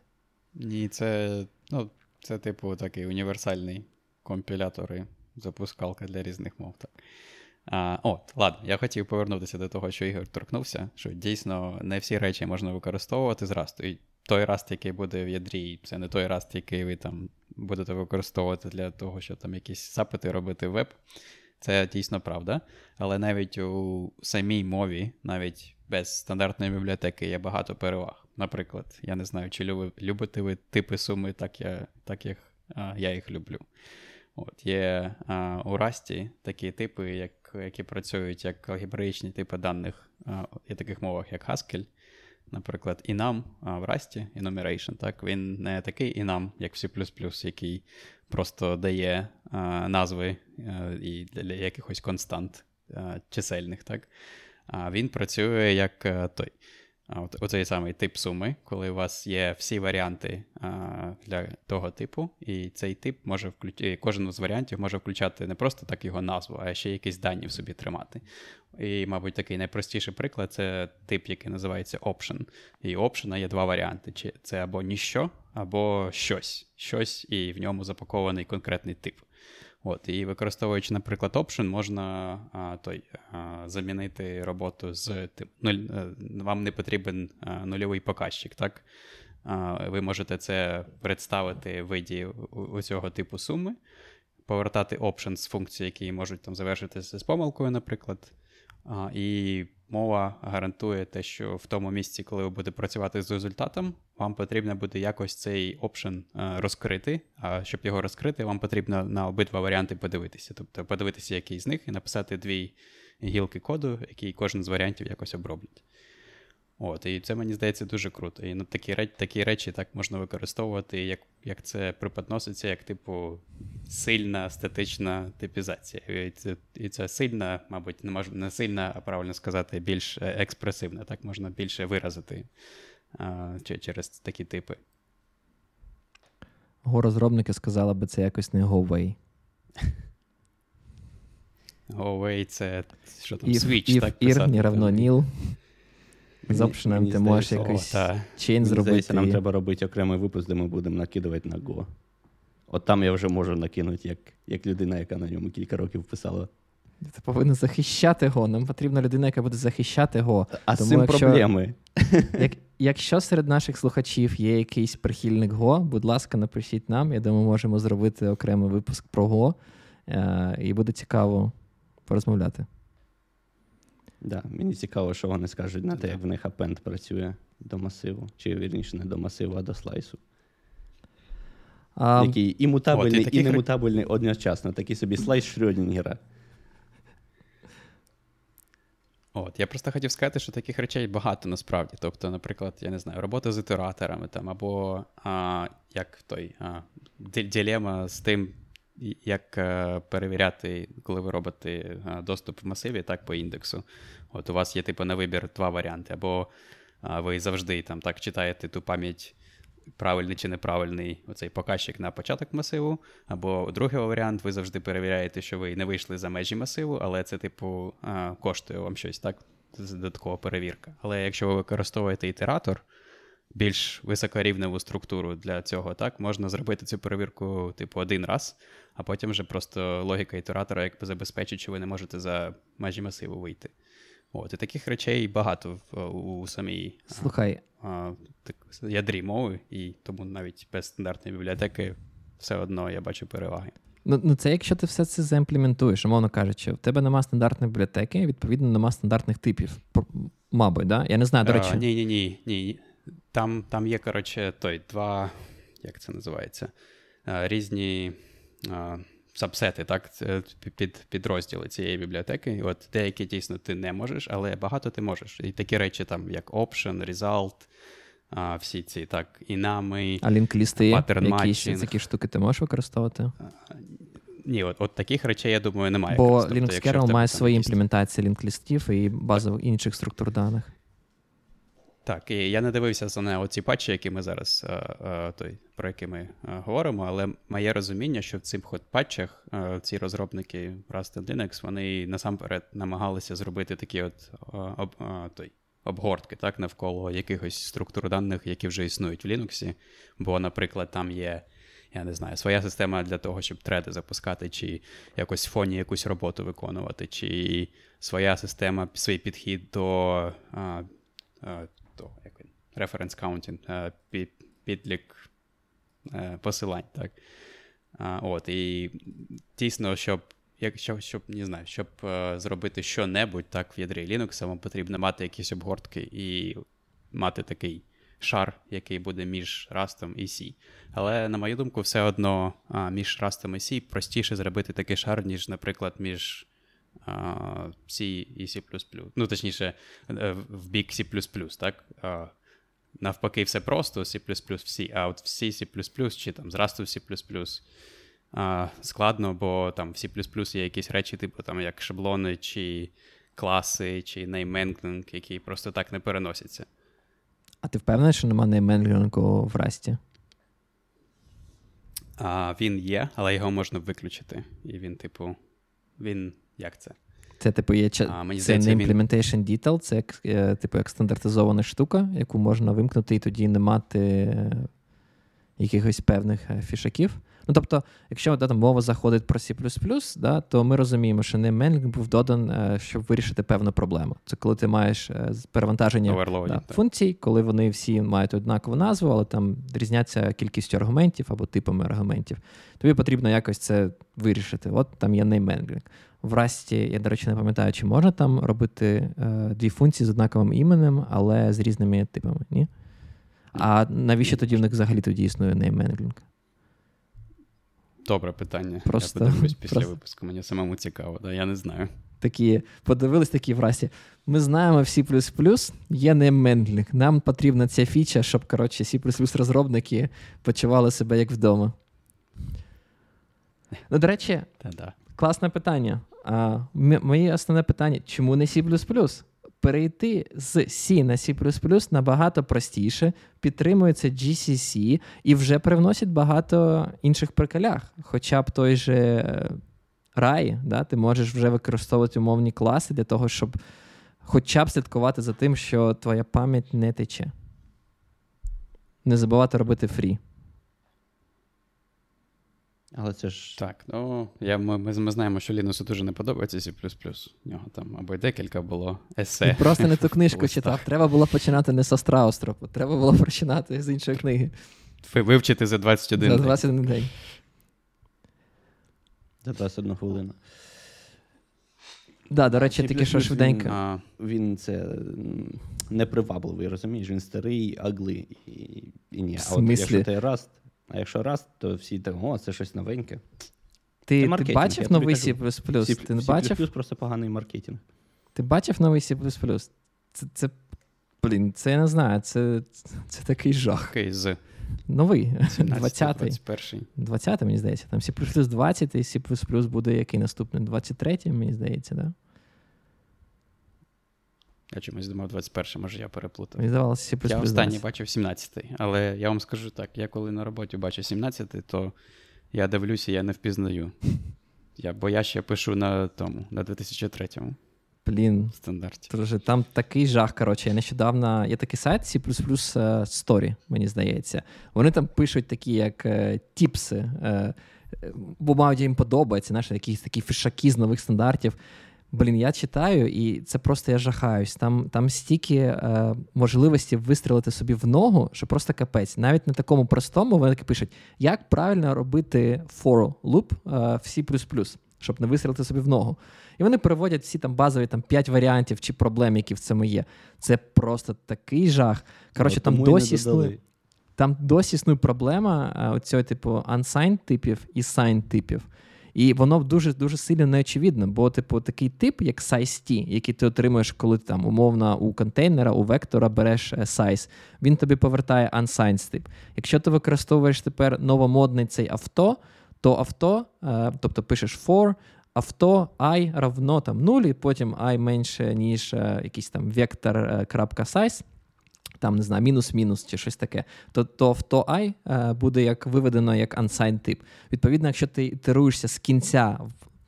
Ні, це, ну, це, типу, такий універсальний компілятор і запускалка для різних мов. Так. А, От, ладно, я хотів повернутися до того, що Ігор торкнувся, що дійсно не всі речі можна використовувати з Rust. І той Rust, який буде в ядрі, це не той Rust, який ви там будете використовувати для того, щоб там якісь запити робити в веб. Це дійсно правда. Але навіть у самій мові, навіть без стандартної бібліотеки, є багато переваг. Наприклад, я не знаю, чи любите ви типи суми, так я, так як а, я їх люблю. От, Є а, у Расті такі типи, як, які працюють як алгебраїчні типи даних а, є таких мовах, як Haskell. Наприклад, інам в Расті, enumeration, так, він не такий інам, як в C++, який просто дає а, назви а, і для якихось констант а, чисельних. так. А він працює як той. От, Оцей самий тип суми, коли у вас є всі варіанти а, для того типу, і цей тип може включати, кожен з варіантів може включати не просто так його назву, а ще якісь дані в собі тримати. І, мабуть, такий найпростіший приклад це тип, який називається option. І option є два варіанти: Чи це або ніщо, або щось, щось, і в ньому запакований конкретний тип. От, І використовуючи, наприклад, option, можна а, той, а, замінити роботу з тим. Нуль, е, вам не потрібен а, нульовий показчик. так? Ви можете це представити в виді цього типу суми, повертати option з функцій, які можуть там завершитися з помилкою, наприклад. І мова гарантує те, що в тому місці, коли ви будете працювати з результатом, вам потрібно буде якось цей опшен розкрити. А щоб його розкрити, вам потрібно на обидва варіанти подивитися. Тобто подивитися, який з них, і написати дві гілки коду, які кожен з варіантів якось оброблять. От, І це мені здається дуже круто. І ну, такі такі речі так можна використовувати, як як це преподноситься, як, типу, сильна статична типізація. І це і це сильна, мабуть, не можна не сильна, а правильно сказати, більш е, експресивна. Так можна більше виразити а, через такі типи. Го-розробники сказали би це якось не GoWay. GoWay — це що там, if, Switch, if так писати. не равно nil. З опшеном ти можеш якийсь чейн зробити. Здається, нам треба робити окремий випуск, де ми будемо накидувати на Go. От там я вже можу накинути, як як людина, яка на ньому кілька років писала. Ти повинен захищати Go. Нам потрібна людина, яка буде захищати Go. А Тому з цим якщо, проблеми. Як, Якщо серед наших слухачів є якийсь прихильник Go, будь ласка, напишіть нам. Я думаю, можемо зробити окремий випуск про Go. Е, і буде цікаво порозмовляти. Да, Мені цікаво, що вони скажуть на те, як в них апенд працює до масиву, чи вірніше не до масиву, а до слайсу. А, Який і мутабельний, от, і, і немутабельний одночасно. Такий собі слайс Шрёдінгера. От, я просто хотів сказати, що таких речей багато насправді. Тобто, наприклад, я не знаю, робота з ітераторами там, або а, як той а, дилема з тим, як е, перевіряти, коли ви робите е, доступ в масиві, так по індексу. От у вас є, типу, на вибір два варіанти. Або ви завжди там так читаєте ту пам'ять. Правильний чи неправильний оцей показчик на початок масиву. Або другий варіант, ви завжди перевіряєте, що ви не вийшли за межі масиву, але це, типу, коштує вам щось, так? Додаткова перевірка. Але якщо ви використовуєте ітератор, більш високорівневу структуру для цього, так, можна зробити цю перевірку, типу, один раз, а потім вже просто логіка ітератора якби забезпечить, що ви не можете за межі масиву вийти. От, І таких речей багато в, у самій Слухай. А, так, ядрі мови, і тому навіть без стандартної бібліотеки все одно я бачу переваги. Ну, ну це якщо ти все це заімплементуєш, умовно кажучи, в тебе нема стандартної бібліотеки, відповідно, нема стандартних типів. Мабуть, да? Я не знаю, до речі. А, ні, ні, ні, ні. Там там є, коротше, той два, як це називається? Різні сабсети, так, під підрозділи цієї бібліотеки. От Деякі дійсно ти не можеш, але багато ти можеш. І такі речі, там, як Option, Result, а, всі ці так, інами, А лінклісти, якісь такі штуки ти можеш використовувати? Ні, от от таких речей, я думаю, немає. Бо тобто, Kernel має свої імплементації лінклістів і базових інших структур даних. Так, і я не дивився на оці патчі, які ми зараз, той, про які ми говоримо, але моє розуміння, що в цих патчах ці розробники Rust Linux, вони насамперед намагалися зробити такі от об, той, обгортки так, навколо якихось структур даних, які вже існують в Linux. Бо, наприклад, там є. Я не знаю, своя система для того, щоб треди запускати, чи якось в фоні якусь роботу виконувати, чи своя система, свій підхід до а, а, reference counting, підлік посилань. так. От, І дійсно, щоб якщо щоб не знаю, щоб е, зробити що-небудь так в ядрі Linux, вам потрібно мати якісь обгортки і мати такий шар, який буде між Rust і C. Але, на мою думку, все одно між Rust і C простіше зробити такий шар, ніж, наприклад, між C і C. Ну, точніше, е, в бік C, так? Навпаки, все просто C в C, а от в C, C чи там зрасту в C складно, бо там в C є якісь речі, типу там як шаблони, чи класи, чи нейменглінг, які просто так не переносяться. А ти впевнений, що немає нейменглінгу в Расті? А, Він є, але його можна виключити. І він, типу, він як це? Це, типу, є а, мені це не implementation він... detail, це як, е, типу, як стандартизована штука, яку можна вимкнути і тоді не мати е, якихось певних е, фішаків. Ну, тобто, якщо да, там, мова заходить про C, да, то ми розуміємо, що не неймменлінг був додан, щоб вирішити певну проблему. Це коли ти маєш перевантаження да, функцій, коли вони всі мають однакову назву, але там різняться кількістю аргументів або типами аргументів. Тобі потрібно якось це вирішити. От там є неймменлінг. В Расті, я, до речі, не пам'ятаю, чи можна там робити е, дві функції з однаковим іменем, але з різними типами, ні? А навіщо тоді в них взагалі тоді існує нейменглінг? Добре питання. Просто, Я подивлюсь після просто... випуску, мені самому цікаво, да? я не знаю. Такі, подивились такі в Расті. Ми знаємо в C є нейменглінг. Нам потрібна ця фіча, щоб коротше, C розробники почували себе як вдома. Ну, до речі, Та-да. класне питання. А, Моє основне питання: чому не C? Перейти з C на C набагато простіше, підтримується GCC і вже привносить багато інших приколях. Хоча б той же RAI, да, ти можеш вже використовувати умовні класи для того, щоб хоча б слідкувати за тим, що твоя пам'ять не тече. Не забувати робити фрі. Але це ж. Так, ну я, ми ми, знаємо, що Лінусу дуже не подобається C. У нього там або й декілька було есе. Він просто не ту книжку читав. Треба було починати не з Страустропу, треба було починати з іншої книги. Вивчити за 21 день. За 21 день. За 21 хвилину. Да, до речі, тільки що швиденько. Він, він це непривабливий, розумієш? Він старий, агли і, і ні. А от якщо ти раст. А якщо раз, то всі так, о, це щось новеньке. Ти ти бачив новий C++? C++? Ти C++ бачив? просто поганий маркетинг. Ти бачив новий C++? Це це Блін, це я не знаю, це, це такий жах. Окей, з Новий, 17 20-й. 21 20 мені здається. Там C++ 20, і C++ буде який наступний? 23, мені здається, да? Я чомусь думав 21 може я переплутав. Мені здавалося, Я останній бачив 17-й, але я вам скажу так: я коли на роботі бачу 17-й, то я дивлюся, я не впізнаю. Я, бо я ще пишу на тому, на 2003 Блін, стандарті. Друже, там такий жах. Коротше, я нещодавно є такий сайт C е, Story, мені здається. Вони там пишуть такі, як е, тіпси, е, бо мабуть їм подобається, знаєш, якісь такі фішаки з нових стандартів. Блін, я читаю, і це просто я жахаюсь. Там там стільки е, можливості вистрілити собі в ногу, що просто капець. Навіть на такому простому вони таки пишуть, як правильно робити for loop е, в C++, щоб не вистрілити собі в ногу. І вони переводять всі там базові там 5 варіантів чи проблем, які в цьому є. Це просто такий жах. Коротше, там і не досі існує. Там досі існує проблема оцього, типу, unsigned типів і signed типів. І воно дуже дуже сильно неочевидно, бо, типу, такий тип, як size-t, який ти отримуєш, коли ти там умовно у контейнера, у вектора береш е, size, він тобі повертає unsigned тип. Якщо ти використовуєш тепер новомодний цей авто, то авто, е, тобто пишеш for, авто і равно там 0, і потім і менше, ніж е, якийсь там вектор е, крапка size, там не знаю, мінус-мінус чи щось таке, то, то авто і е, буде як виведено як unsigned тип. Відповідно, якщо ти ітеруєшся з кінця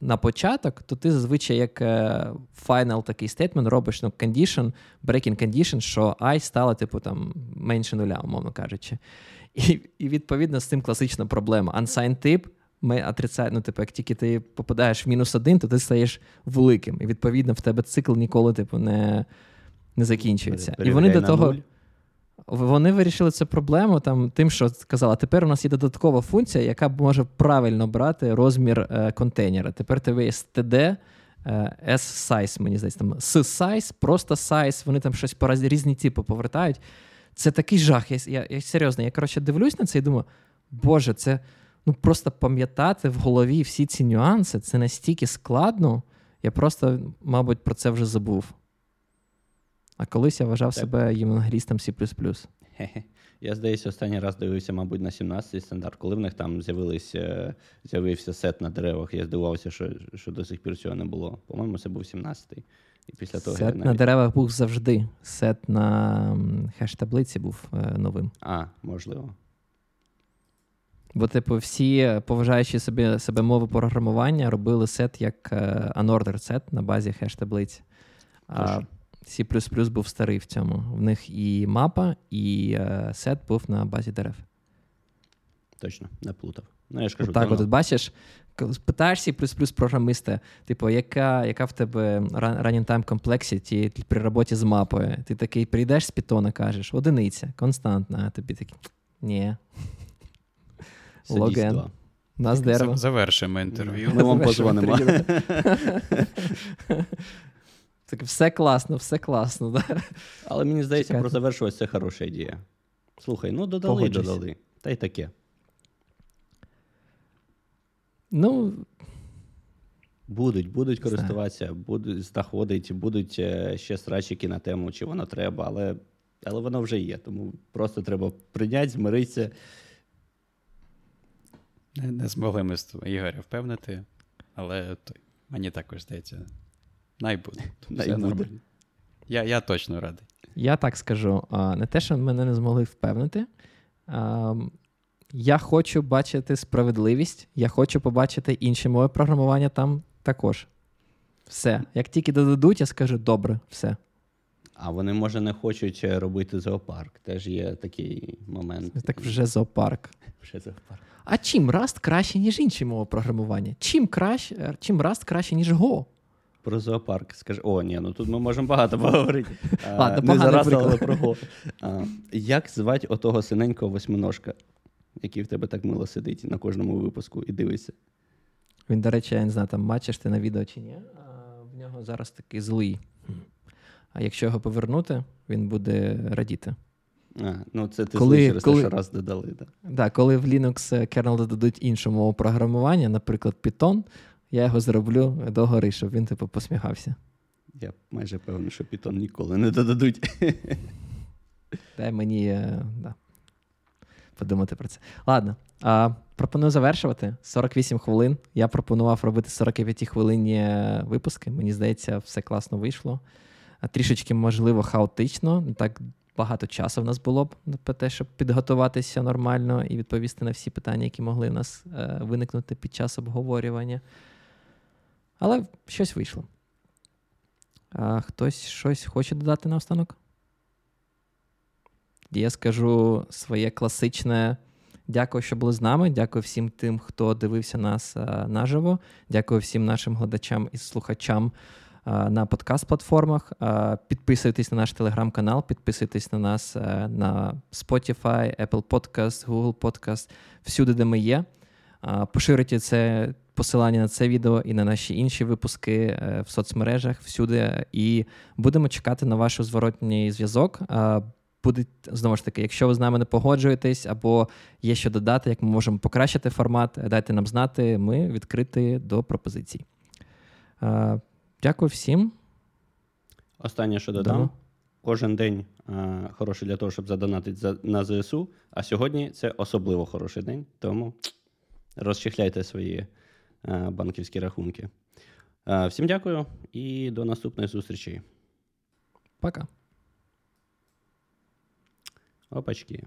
на початок, то ти зазвичай як е, final такий стейтмент робиш ну, condition, breaking condition, що і стало типу там менше нуля, умовно кажучи. І, і відповідно з цим класична проблема. Unsigned тип ми отрицаємо, ну, типу, як тільки ти попадаєш в мінус один, то ти стаєш великим. І відповідно в тебе цикл ніколи, типу, не, не закінчується. І вони до того. Вони вирішили цю проблему там тим, що сказали, тепер у нас є додаткова функція, яка може правильно брати розмір е, контейнера. Тепер тебе є std, е, s-size, мені здається, там s-size, просто size, вони там щось по різні типи повертають. Це такий жах. Я, я, я серйозно, я коротше дивлюсь на це і думаю, боже, це ну просто пам'ятати в голові всі ці нюанси, це настільки складно. Я просто, мабуть, про це вже забув. А колись я вважав Так. себе євангелістом C++. Я, здається, останній раз дивився, мабуть, на 17-й стандарт, коли в них там е, з'явився сет на деревах. Я здивувався, що, що до сих пір цього не було. По-моєму, це був 17-й. І після того Сет на деревах був завжди. Сет на хеш-таблиці був е, новим. А, можливо. Бо, типу, всі поважаючи собі, себе мови програмування, робили сет як е, unordered сет на базі хеш-таблиці. А Точно. C++ був старий в цьому. В них і мапа, і е, сет був на базі дерев. Точно, не плутав. Ну, я ж кажу, давно. от, от бачиш, коли питаєш C++ програмиста, типу, яка, яка в тебе run- running time complexity при роботі з мапою? Ти такий прийдеш з питона, кажеш, одиниця, константна, а тобі такий, ні, логен. нас дерево. За- Завершимо інтерв'ю. Ми вам позвонимо. Так, все класно, все класно. Да? Але мені здається, Чекайте. про завершувати це хороша ідея. Слухай, ну додали, Погоджуюсь. додали. Та й таке. Ну, Будуть, будуть користуватися, будуть знаходити, будуть е, ще срачики на тему, чи воно треба, але, але воно вже є. Тому просто треба прийняти, змиритися. Не, не змогли ми Ігоря впевнити, але той, мені також здається, най буде. Най буде. нормально. Я, я точно радий. я так скажу: не те, що мене не змогли впевнити. Я хочу бачити справедливість, я хочу побачити інші мови програмування там також. Все. Як тільки додадуть, я скажу добре, все. А вони, може, не хочуть е, робити зоопарк. Теж є такий момент. Так вже зоопарк. Вже зоопарк. А чим Rust краще, ніж інші мови програмування? Чим краще, чим Rust краще, ніж Go? Про зоопарк. Скажи, о, ні, ну тут ми можемо багато поговорити. А, не зараз, але про го. А, Як звати отого синенького восьминожка, який в тебе так мило сидить на кожному випуску і дивиться? Він, до речі, я не знаю, там бачиш ти на відео чи ні. А в нього зараз такий злий. А якщо його повернути, він буде радіти. А, ну це ти Коли- через коли- те, що раз додали. Да. Да, коли в Linux е, kernel додадуть іншу мову програмування, наприклад, Python, я його зроблю догори, щоб він типу посміхався. Я майже певний, що Python ніколи не додадуть. Дай мені е, да, подумати про це. Ладно, а, пропоную завершувати. 48 хвилин. Я пропонував робити 45 хвилинні випуски. Мені здається, все класно вийшло. А Трішечки, можливо, хаотично. Так багато часу в нас було б на те, щоб підготуватися нормально і відповісти на всі питання, які могли в нас е, виникнути під час обговорювання. Але щось вийшло. А Хтось щось хоче додати наостанок? Я скажу своє класичне. Дякую, що були з нами. Дякую всім тим, хто дивився нас наживо. Дякую всім нашим глядачам і слухачам на подкаст-платформах. Підписуйтесь на наш телеграм-канал, підписуйтесь на нас на Spotify, Apple Podcast, Google Podcast, всюди, де ми є. Поширюйте це посилання на це відео і на наші інші випуски е, в соцмережах всюди. І будемо чекати на ваш зворотній зв'язок буде знову ж таки, якщо ви з нами не погоджуєтесь, або є що додати, як ми можемо покращити формат, дайте нам знати, ми відкриті до пропозицій. Дякую всім. Останнє, що додам. Да. Кожен день а, хороший для того, щоб задонатити за, на ЗСУ. А сьогодні це особливо хороший день, тому розчехляйте свої банківські рахунки. Всім дякую і до наступної зустрічі. Пока. Опачки.